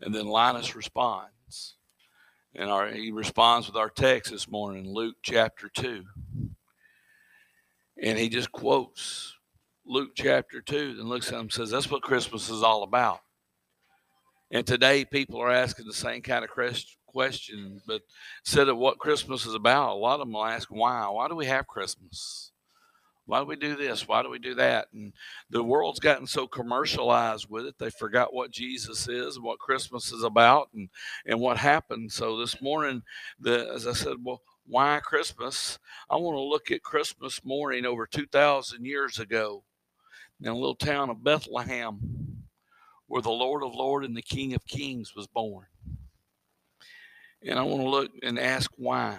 And then Linus responds. And our, he responds with our text this morning, Luke chapter 2. And he just quotes Luke chapter 2 and looks at him and says, That's what Christmas is all about. And today people are asking the same kind of question, but instead of what Christmas is about, a lot of them will ask, Why? Why do we have Christmas? Why do we do this? Why do we do that? And the world's gotten so commercialized with it, they forgot what Jesus is what Christmas is about and, and what happened. So this morning, the as I said, well, why Christmas? I want to look at Christmas morning over 2,000 years ago in a little town of Bethlehem, where the Lord of Lords and the King of Kings was born. And I want to look and ask why.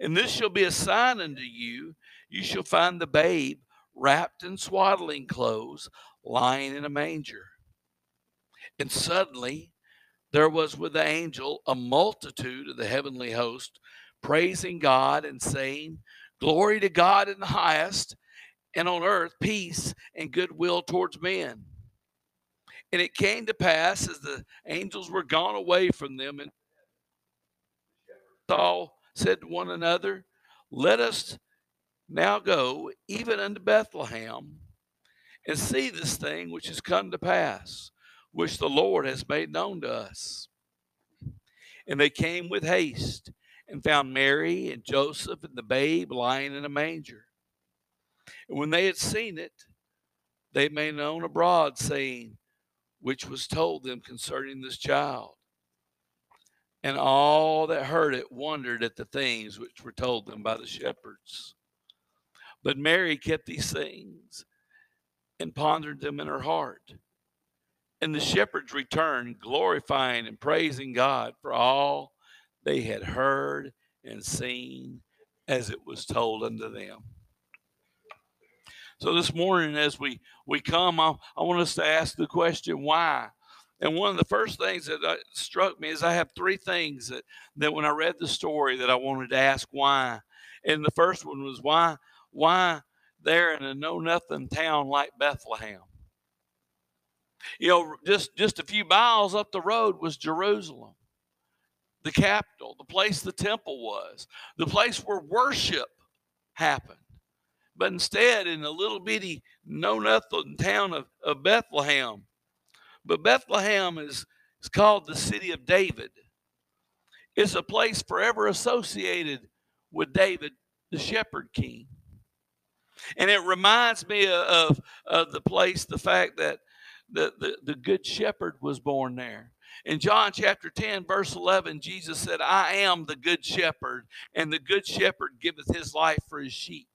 And this shall be a sign unto you you shall find the babe wrapped in swaddling clothes, lying in a manger. And suddenly there was with the angel a multitude of the heavenly host, praising God and saying, Glory to God in the highest, and on earth peace and goodwill towards men. And it came to pass as the angels were gone away from them, and saw said to one another, Let us now go even unto Bethlehem and see this thing which has come to pass, which the Lord has made known to us. And they came with haste and found Mary and Joseph and the babe lying in a manger. And when they had seen it, they made known abroad, saying, which was told them concerning this child. And all that heard it wondered at the things which were told them by the shepherds. But Mary kept these things and pondered them in her heart. And the shepherds returned, glorifying and praising God for all they had heard and seen as it was told unto them. So this morning, as we, we come, I, I want us to ask the question why? And one of the first things that uh, struck me is I have three things that, that when I read the story that I wanted to ask why. And the first one was why why there in a know nothing town like Bethlehem. You know, just just a few miles up the road was Jerusalem, the capital, the place the temple was, the place where worship happened. But instead, in a little bitty know nothing town of, of Bethlehem, but Bethlehem is, is called the city of David. It's a place forever associated with David, the shepherd king. And it reminds me of, of the place, the fact that the, the, the good shepherd was born there. In John chapter 10, verse 11, Jesus said, I am the good shepherd, and the good shepherd giveth his life for his sheep.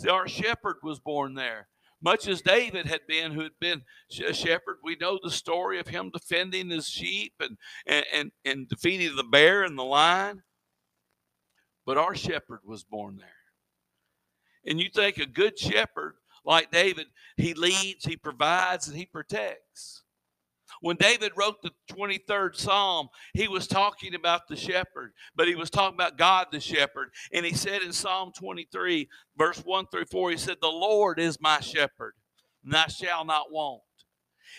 See, our shepherd was born there much as David had been, who had been a shepherd. We know the story of him defending his sheep and, and, and, and defeating the bear and the lion. But our shepherd was born there. And you think a good shepherd like David, he leads, he provides, and he protects. When David wrote the 23rd Psalm, he was talking about the shepherd, but he was talking about God the shepherd. And he said in Psalm 23, verse 1 through 4, he said, The Lord is my shepherd, and I shall not want.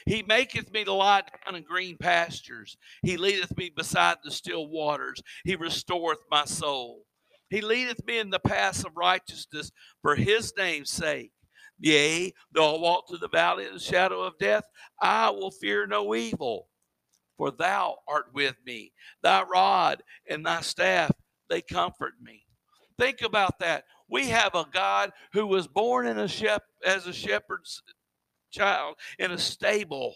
He maketh me to lie down in green pastures. He leadeth me beside the still waters. He restoreth my soul. He leadeth me in the paths of righteousness for his name's sake. Yea, though I walk through the valley of the shadow of death, I will fear no evil, for thou art with me. Thy rod and thy staff, they comfort me. Think about that. We have a God who was born in a shep- as a shepherd's child in a stable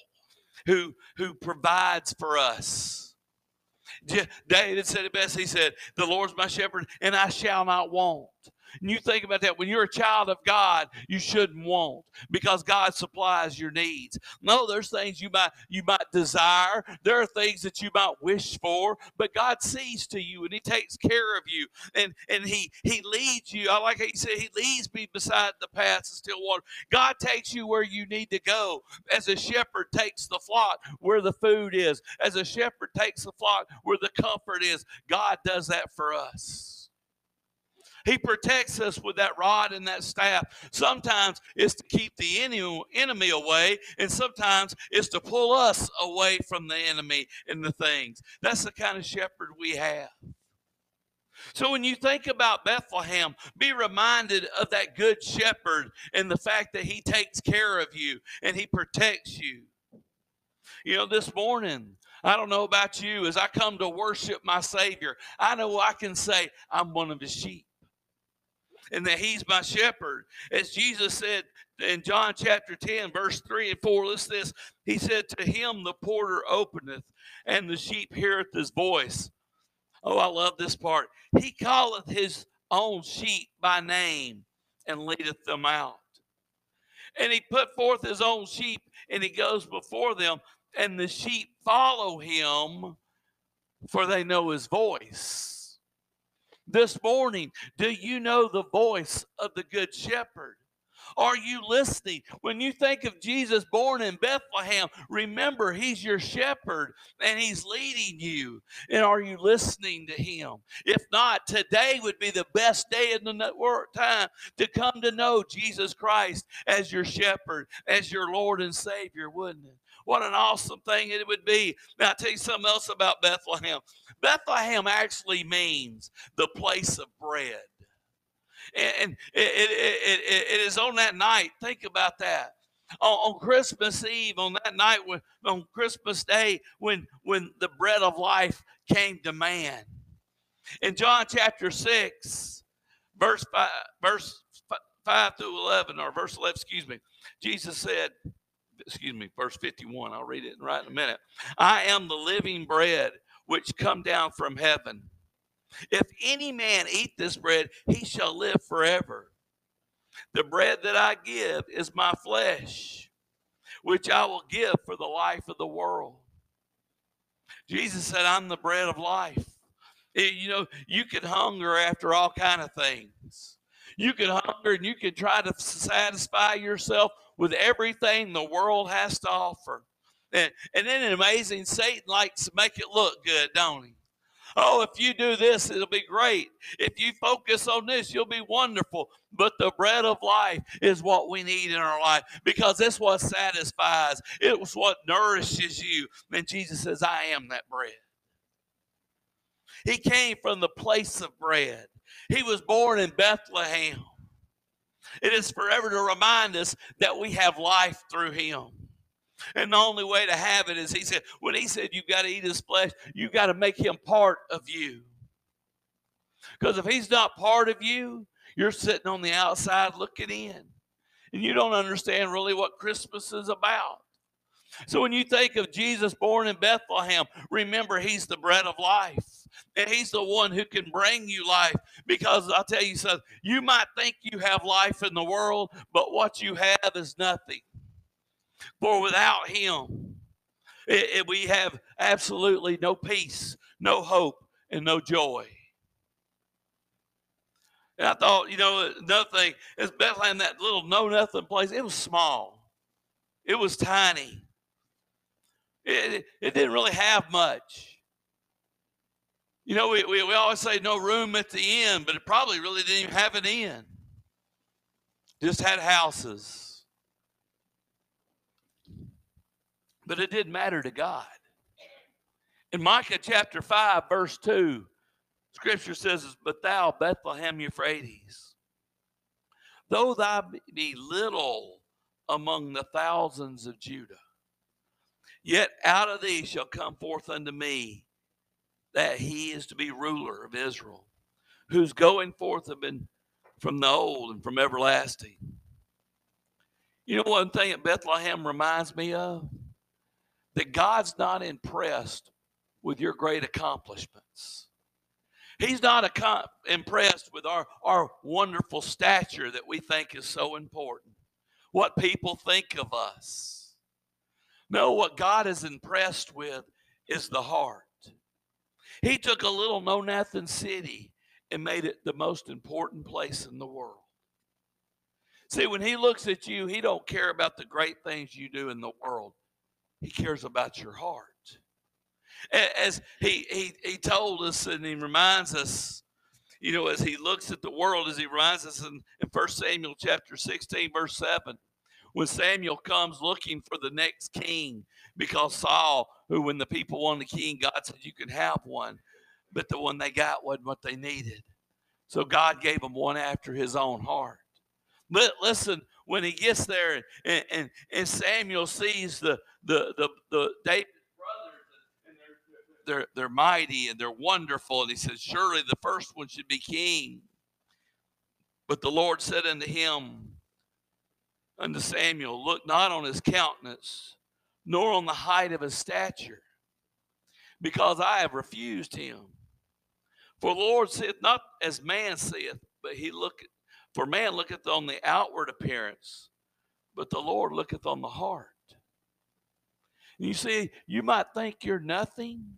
who who provides for us. David said it best. He said, The Lord's my shepherd, and I shall not want. And you think about that when you're a child of God, you shouldn't want because God supplies your needs. No, there's things you might you might desire. There are things that you might wish for, but God sees to you and He takes care of you and and He He leads you. I like how He said He leads me beside the paths of still water. God takes you where you need to go. As a shepherd takes the flock where the food is. As a shepherd takes the flock where the comfort is. God does that for us. He protects us with that rod and that staff. Sometimes it's to keep the enemy away, and sometimes it's to pull us away from the enemy and the things. That's the kind of shepherd we have. So when you think about Bethlehem, be reminded of that good shepherd and the fact that he takes care of you and he protects you. You know, this morning, I don't know about you, as I come to worship my Savior, I know I can say, I'm one of his sheep and that he's my shepherd. As Jesus said in John chapter 10, verse 3 and 4, listen this. He said, To him the porter openeth, and the sheep heareth his voice. Oh, I love this part. He calleth his own sheep by name and leadeth them out. And he put forth his own sheep, and he goes before them, and the sheep follow him, for they know his voice this morning? Do you know the voice of the Good Shepherd? Are you listening? When you think of Jesus born in Bethlehem, remember he's your shepherd and he's leading you. And are you listening to him? If not, today would be the best day in the time to come to know Jesus Christ as your shepherd, as your Lord and Savior, wouldn't it? What an awesome thing it would be. Now, I'll tell you something else about Bethlehem. Bethlehem actually means the place of bread. And it, it, it, it is on that night, think about that. On, on Christmas Eve, on that night, when, on Christmas Day, when, when the bread of life came to man. In John chapter 6, verse 5, verse 5 through 11, or verse 11, excuse me, Jesus said, excuse me, verse 51, I'll read it right in a minute. I am the living bread which come down from heaven. If any man eat this bread, he shall live forever. The bread that I give is my flesh, which I will give for the life of the world. Jesus said, I'm the bread of life. Eh, you know, you could hunger after all kind of things. You can hunger and you can try to satisfy yourself with everything the world has to offer. And, and then amazing, Satan likes to make it look good, don't he? Oh, if you do this, it'll be great. If you focus on this, you'll be wonderful. But the bread of life is what we need in our life because it's what satisfies, it's what nourishes you. And Jesus says, I am that bread. He came from the place of bread, he was born in Bethlehem. It is forever to remind us that we have life through him. And the only way to have it is he said, when he said you've got to eat his flesh, you've got to make him part of you. Because if he's not part of you, you're sitting on the outside looking in. And you don't understand really what Christmas is about. So when you think of Jesus born in Bethlehem, remember he's the bread of life. And he's the one who can bring you life. Because I'll tell you something, you might think you have life in the world, but what you have is nothing. For without him, it, it, we have absolutely no peace, no hope, and no joy. And I thought, you know, another thing is Bethlehem, that little know nothing place, it was small, it was tiny. It, it didn't really have much. You know, we, we, we always say no room at the end, but it probably really didn't even have an end. Just had houses. But it didn't matter to God. In Micah chapter 5, verse 2, scripture says, But thou, Bethlehem Ephratah, though thou be little among the thousands of Judah, yet out of thee shall come forth unto me that he is to be ruler of Israel, whose going forth have been from the old and from everlasting. You know one thing that Bethlehem reminds me of? That God's not impressed with your great accomplishments. He's not impressed with our, our wonderful stature that we think is so important, what people think of us. No, what God is impressed with is the heart. He took a little know nothing city and made it the most important place in the world. See, when he looks at you, he don't care about the great things you do in the world. He cares about your heart. As he he he told us and he reminds us, you know, as he looks at the world, as he reminds us in, in 1 Samuel chapter 16, verse 7, when Samuel comes looking for the next king, because Saul, who when the people wanted a king, God said you can have one, but the one they got wasn't what they needed. So God gave them one after his own heart. But listen, when he gets there and, and, and Samuel sees the the the, the David's brothers and they're, they're they're mighty and they're wonderful, and he says, Surely the first one should be king. But the Lord said unto him, unto Samuel, Look not on his countenance, nor on the height of his stature, because I have refused him. For the Lord saith not as man saith, but he looketh. For man looketh on the outward appearance, but the Lord looketh on the heart. And you see, you might think you're nothing,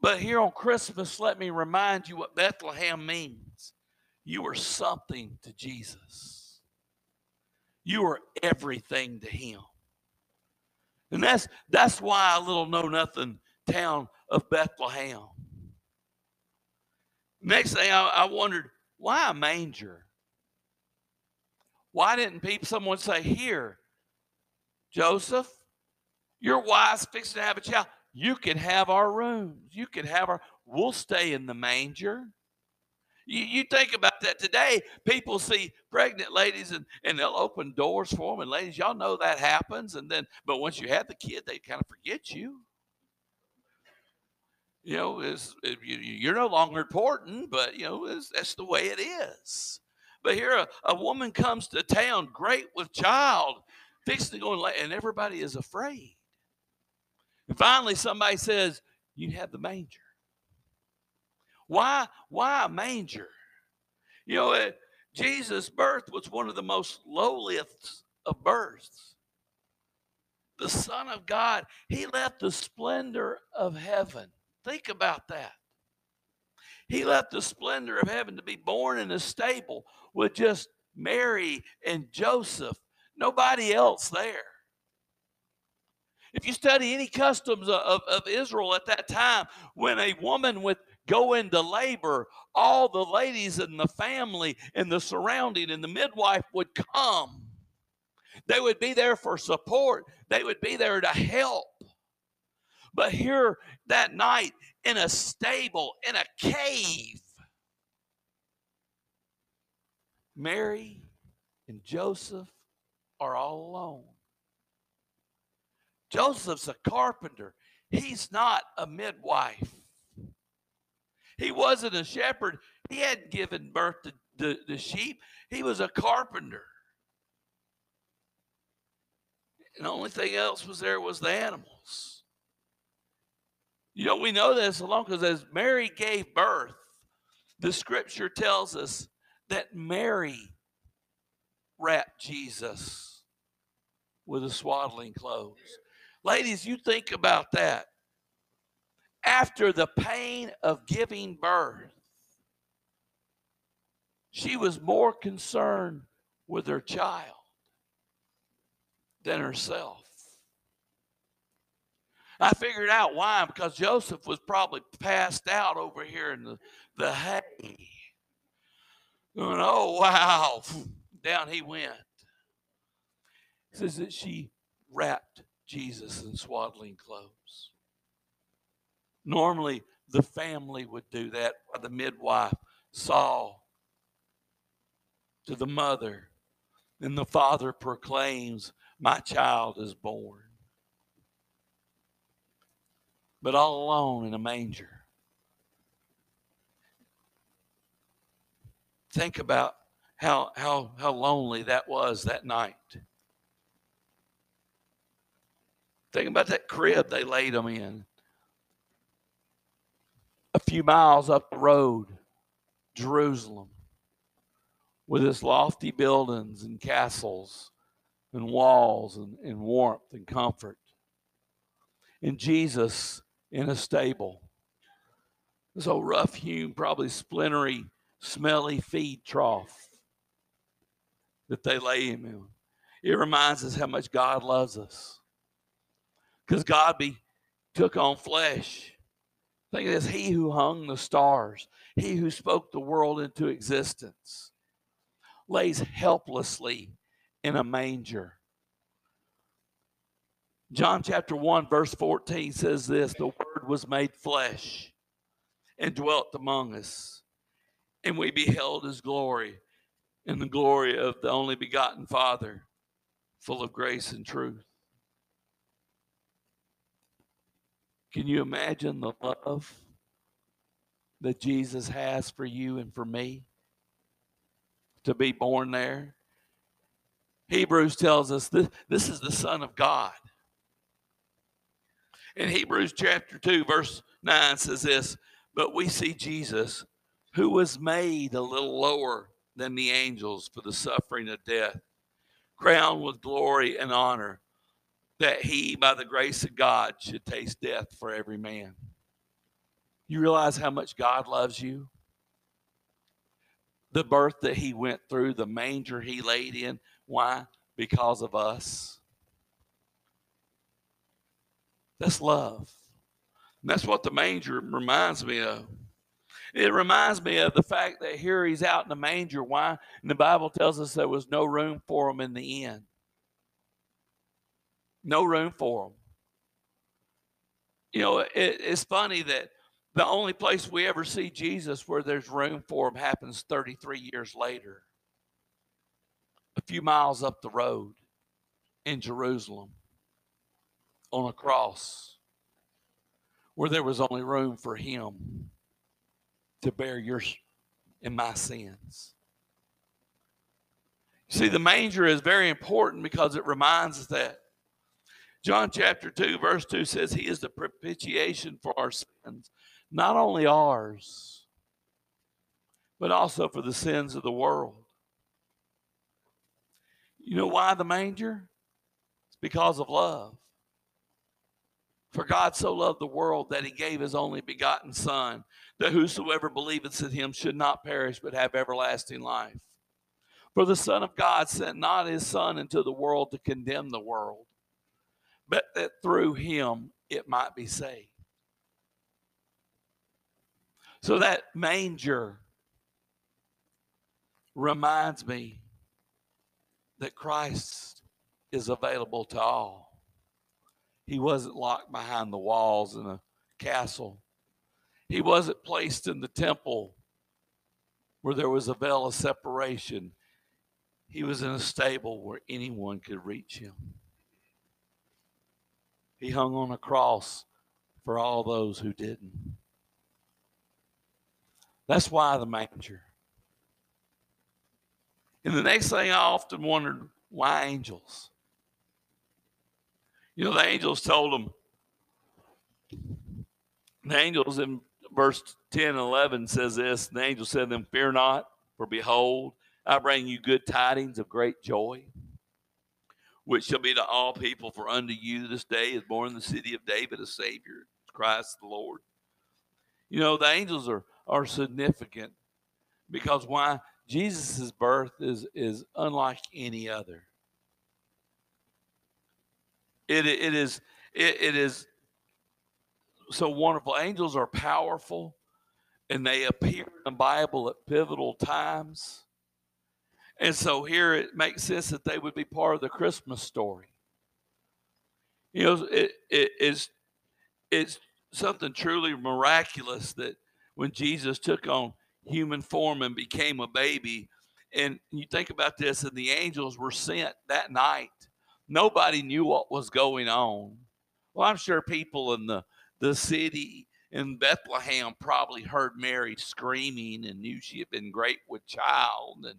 but here on Christmas, let me remind you what Bethlehem means. You are something to Jesus. You are everything to him. And that's that's why a little know nothing town of Bethlehem. Next thing I, I wondered, why a manger? Why didn't people someone say, here, Joseph, your wife's fixing to have a child. You can have our rooms. You can have our we'll stay in the manger. You, you think about that today. People see pregnant ladies and, and they'll open doors for them. And ladies, y'all know that happens. And then, but once you have the kid, they kind of forget you. You know, it's, it, you, are no longer important, but you know, that's the way it is. But here, a, a woman comes to town, great with child, fixing to go and, and everybody is afraid. And finally, somebody says, "You have the manger." Why, why a manger? You know, Jesus' birth was one of the most lowliest of births. The Son of God, he left the splendor of heaven. Think about that. He left the splendor of heaven to be born in a stable with just Mary and Joseph, nobody else there. If you study any customs of, of, Israel at that time, when a woman with go into labor, all the ladies in the family and the surrounding and the midwife would come. They would be there for support, they would be there to help. But here that night in a stable, in a cave, Mary and Joseph are all alone. Joseph's a carpenter. He's not a midwife. He wasn't a shepherd. He hadn't given birth to the, the sheep. He was a carpenter. And the only thing else was there was the animals. You know, we know this along because as Mary gave birth, the scripture tells us that Mary wrapped Jesus with a swaddling clothes. Ladies, you think about that after the pain of giving birth, she was more concerned with her child than herself. I figured out why, because Joseph was probably passed out over here in the, the hay. Going, oh, wow. Down he went. It says that she wrapped Jesus in swaddling clothes. Normally, the family would do that. The midwife saw to the mother, and the father proclaims, My child is born. But all alone in a manger. Think about how, how, how lonely that was that night. Think about that crib they laid him in. Few miles up the road, Jerusalem, with its lofty buildings and castles and walls and, and warmth and comfort. And Jesus in a stable. This old rough hewn, probably splintery, smelly feed trough that they lay him in. It reminds us how much God loves us because God be took on flesh. Think of this He who hung the stars, He who spoke the world into existence, lays helplessly in a manger. John chapter 1, verse 14 says this The Word was made flesh and dwelt among us, and we beheld His glory and the glory of the only begotten Father, full of grace and truth. Can you imagine the love that Jesus has for you and for me to be born there? Hebrews tells us this, this is the Son of God. In Hebrews chapter 2, verse 9 says this But we see Jesus, who was made a little lower than the angels for the suffering of death, crowned with glory and honor that he, by the grace of God, should taste death for every man. You realize how much God loves you? The birth that he went through, the manger he laid in. Why? Because of us. That's love. And that's what the manger reminds me of. It reminds me of the fact that here he's out in the manger. Why? And the Bible tells us there was no room for him in the inn. No room for them. You know, it, it's funny that the only place we ever see Jesus where there's room for him happens 33 years later, a few miles up the road in Jerusalem on a cross where there was only room for him to bear your and my sins. See, the manger is very important because it reminds us that John chapter 2, verse 2 says, He is the propitiation for our sins, not only ours, but also for the sins of the world. You know why the manger? It's because of love. For God so loved the world that he gave his only begotten Son, that whosoever believeth in him should not perish but have everlasting life. For the Son of God sent not his Son into the world to condemn the world, but that through him it might be saved. So that manger reminds me that Christ is available to all. He wasn't locked behind the walls in a castle. He wasn't placed in the temple where there was a veil of separation. He was in a stable where anyone could reach him. He hung on a cross for all those who didn't. That's why the manger. And the next thing I often wondered why angels? You know, the angels told them, the angels in verse 10 and 11 says this the angel said to them, Fear not, for behold, I bring you good tidings of great joy which shall be to all people. For unto you this day is born in the city of David a Savior, Christ the Lord. You know, the angels are, are significant because why? Jesus' birth is, is unlike any other. It, it is it, it is so wonderful. Angels are powerful and they appear in the Bible at pivotal times. And so here it makes sense that they would be part of the Christmas story. You know, it, it is it's something truly miraculous that when Jesus took on human form and became a baby, and you think about this, and the angels were sent that night. Nobody knew what was going on. Well, I'm sure people in the, the city in Bethlehem probably heard Mary screaming and knew she had been great with child. And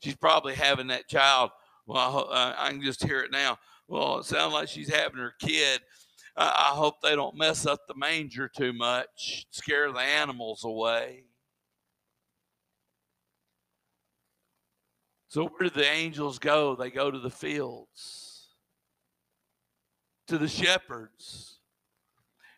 she's probably having that child. Well, uh, I can just hear it now. Well, it sounds like she's having her kid. I hope they don't mess up the manger too much, scare the animals away. So, where do the angels go? They go to the fields, to the shepherds.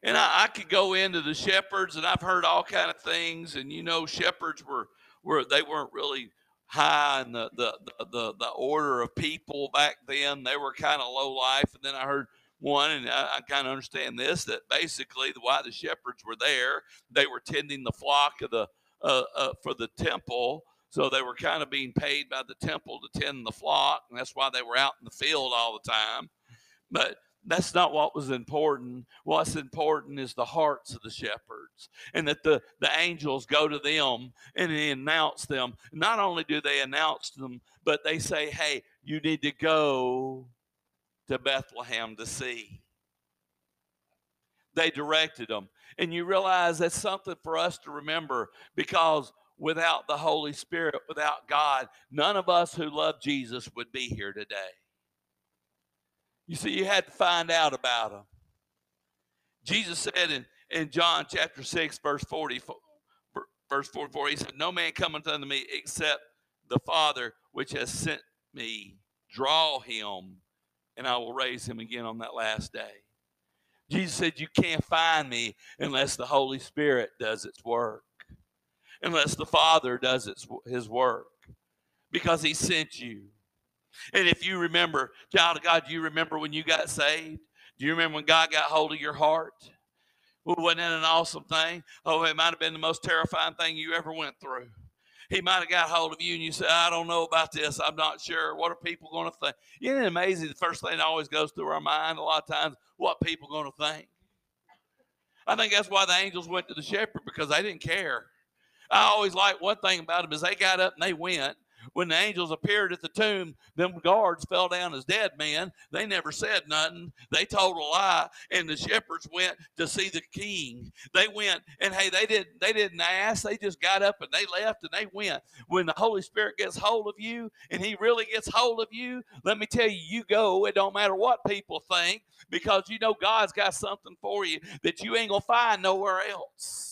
And I, I could go into the shepherds, and I've heard all kind of things. And you know, shepherds were were they weren't really high in the the the, the, the order of people back then. They were kind of low life. And then I heard one, and I, I kind of understand this that basically why the shepherds were there, they were tending the flock of the uh, uh, for the temple. So they were kind of being paid by the temple to tend the flock, and that's why they were out in the field all the time. But that's not what was important. What's important is the hearts of the shepherds, and that the, the angels go to them and they announce them. Not only do they announce them, but they say, Hey, you need to go to Bethlehem to see. They directed them. And you realize that's something for us to remember because without the Holy Spirit, without God, none of us who love Jesus would be here today. You see, you had to find out about him. Jesus said in, in John chapter 6, verse 40, verse 44, he said, No man cometh unto me except the Father which has sent me. Draw him, and I will raise him again on that last day. Jesus said, You can't find me unless the Holy Spirit does its work, unless the Father does its, his work, because he sent you. And if you remember, child of God, do you remember when you got saved? Do you remember when God got hold of your heart? Well, wasn't that an awesome thing? Oh, it might have been the most terrifying thing you ever went through. He might have got hold of you and you said, I don't know about this. I'm not sure. What are people going to think? Isn't it amazing? The first thing that always goes through our mind a lot of times, what people going to think? I think that's why the angels went to the shepherd because they didn't care. I always like one thing about them is they got up and they went when the angels appeared at the tomb, them guards fell down as dead men. They never said nothing. They told a lie, and the shepherds went to see the king. They went, and hey, they didn't they didn't ask. They just got up and they left and they went. When the Holy Spirit gets hold of you, and He really gets hold of you, let me tell you, you go. It don't matter what people think, because you know God's got something for you that you ain't gonna find nowhere else.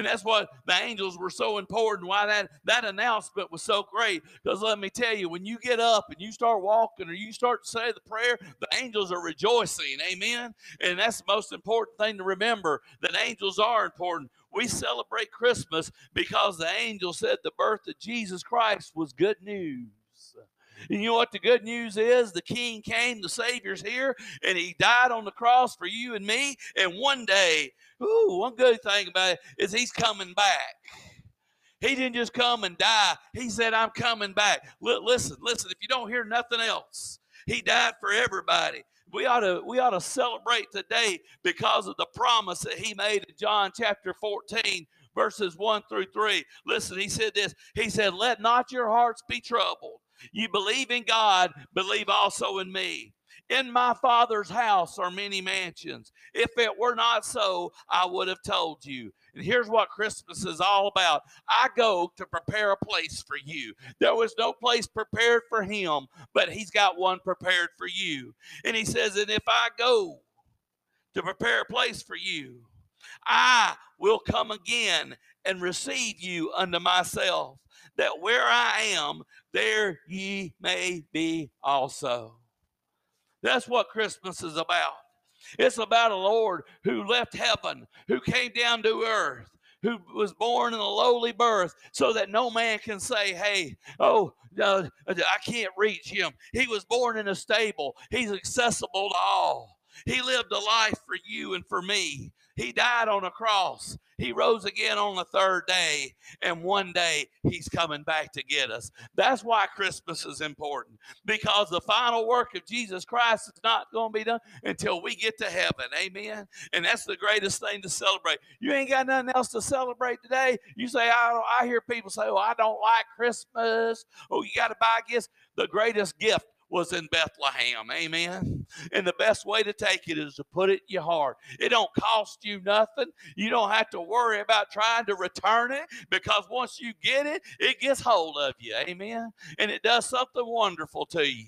And that's why the angels were so important, why that, that announcement was so great. Because let me tell you, when you get up and you start walking or you start to say the prayer, the angels are rejoicing. Amen. And that's the most important thing to remember that angels are important. We celebrate Christmas because the angel said the birth of Jesus Christ was good news. And you know what the good news is? The King came, the Savior's here, and He died on the cross for you and me. And one day, ooh, one good thing about it is He's coming back. He didn't just come and die. He said, I'm coming back. L- listen, listen, if you don't hear nothing else, He died for everybody. We ought to we ought to celebrate today because of the promise that he made in John chapter 14 verses 1 through 3. Listen, he said this. He said, "Let not your hearts be troubled. You believe in God, believe also in me. In my Father's house are many mansions. If it were not so, I would have told you. And here's what Christmas is all about I go to prepare a place for you. There was no place prepared for him, but he's got one prepared for you. And he says, And if I go to prepare a place for you, I will come again and receive you unto myself, that where I am, there ye may be also. That's what Christmas is about. It's about a Lord who left heaven, who came down to earth, who was born in a lowly birth so that no man can say, hey, oh, uh, I can't reach him. He was born in a stable, he's accessible to all. He lived a life for you and for me He died on a cross. He rose again on the third day, and one day he's coming back to get us. That's why Christmas is important because the final work of Jesus Christ is not going to be done until we get to heaven. Amen. And that's the greatest thing to celebrate. You ain't got nothing else to celebrate today. You say, I, I hear people say, Oh, I don't like Christmas. Oh, you got to buy gifts. The greatest gift was in Bethlehem. Amen. And the best way to take it is to put it in your heart. It don't cost you nothing. You don't have to worry about trying to return it because once you get it, it gets hold of you. Amen. And it does something wonderful to you.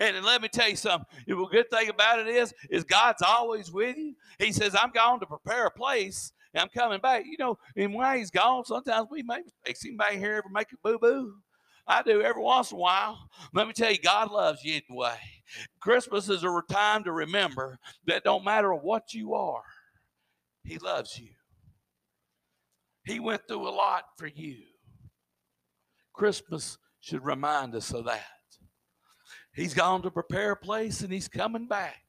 And let me tell you something. The good thing about it is, is God's always with you. He says, I'm going to prepare a place and I'm coming back. You know, and when he's gone, sometimes we make mistakes. Here ever make a boo-boo? I do every once in a while. Let me tell you, God loves you anyway. Christmas is a time to remember that don't matter what you are, He loves you. He went through a lot for you. Christmas should remind us of that. He's gone to prepare a place and he's coming back.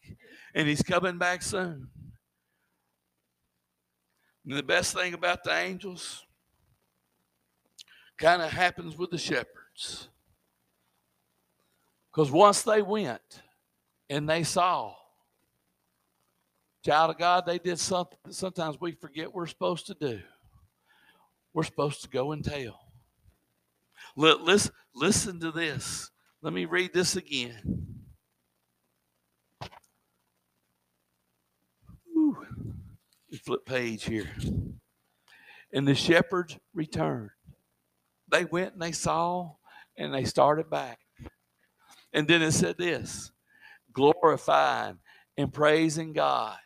And he's coming back soon. And the best thing about the angels kind of happens with the Because once they went and they saw, child of God, they did something sometimes we forget we're supposed to do. We're supposed to go and tell. Listen, listen to this. Let me read this again. Ooh, flip page here. And the shepherds returned. They went and they saw and they started back. And then it said this glorifying and praising God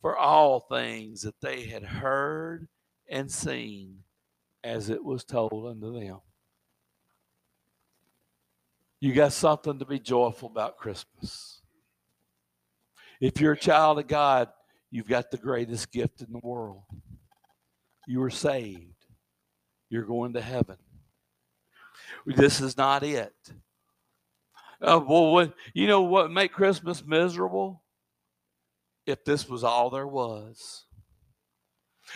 for all things that they had heard and seen as it was told unto them. You got something to be joyful about Christmas. If you're a child of God, you've got the greatest gift in the world. You are saved. You're going to heaven. This is not it. Uh, well, what, you know what make Christmas miserable? If this was all there was.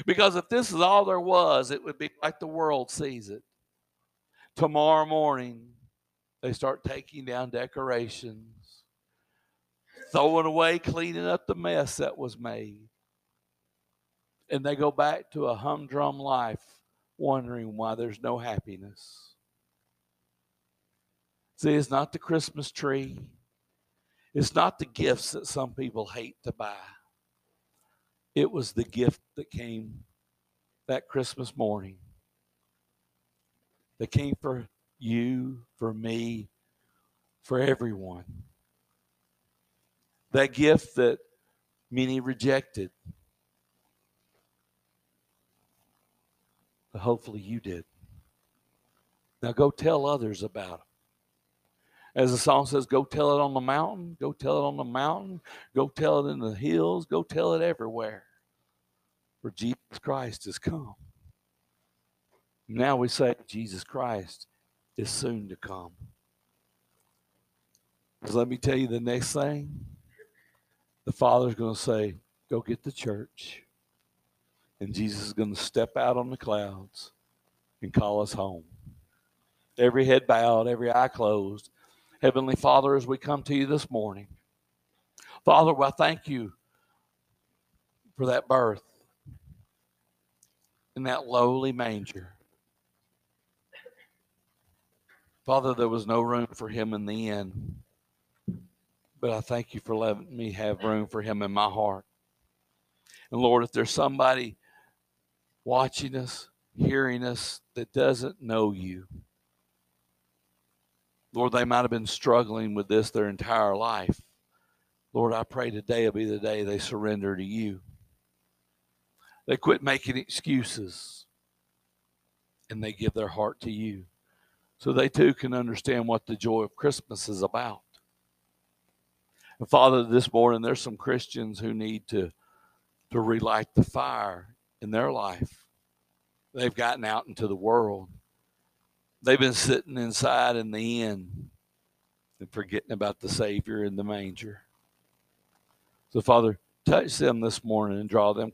Because if this is all there was, it would be like the world sees it. Tomorrow morning, they start taking down decorations, throwing away, cleaning up the mess that was made. And they go back to a humdrum life, wondering why there's no happiness. See, it's not the Christmas tree. It's not the gifts that some people hate to buy. It was the gift that came that Christmas morning. That came for you, for me, for everyone. That gift that many rejected. But hopefully you did. Now go tell others about it. As the song says, go tell it on the mountain, go tell it on the mountain, go tell it in the hills, go tell it everywhere. For Jesus Christ has come. Now we say Jesus Christ is soon to come. Because let me tell you the next thing. The Father's going to say, Go get the church. And Jesus is going to step out on the clouds and call us home. Every head bowed, every eye closed. Heavenly Father, as we come to you this morning, Father, I thank you for that birth in that lowly manger. Father, there was no room for him in the inn, but I thank you for letting me have room for him in my heart. And Lord, if there's somebody watching us, hearing us that doesn't know you, Lord, they might have been struggling with this their entire life. Lord, I pray today will be the day they surrender to you. They quit making excuses and they give their heart to you so they too can understand what the joy of Christmas is about. And Father, this morning there's some Christians who need to, to relight the fire in their life. They've gotten out into the world They've been sitting inside in the inn and forgetting about the Savior in the manger. So, Father, touch them this morning and draw them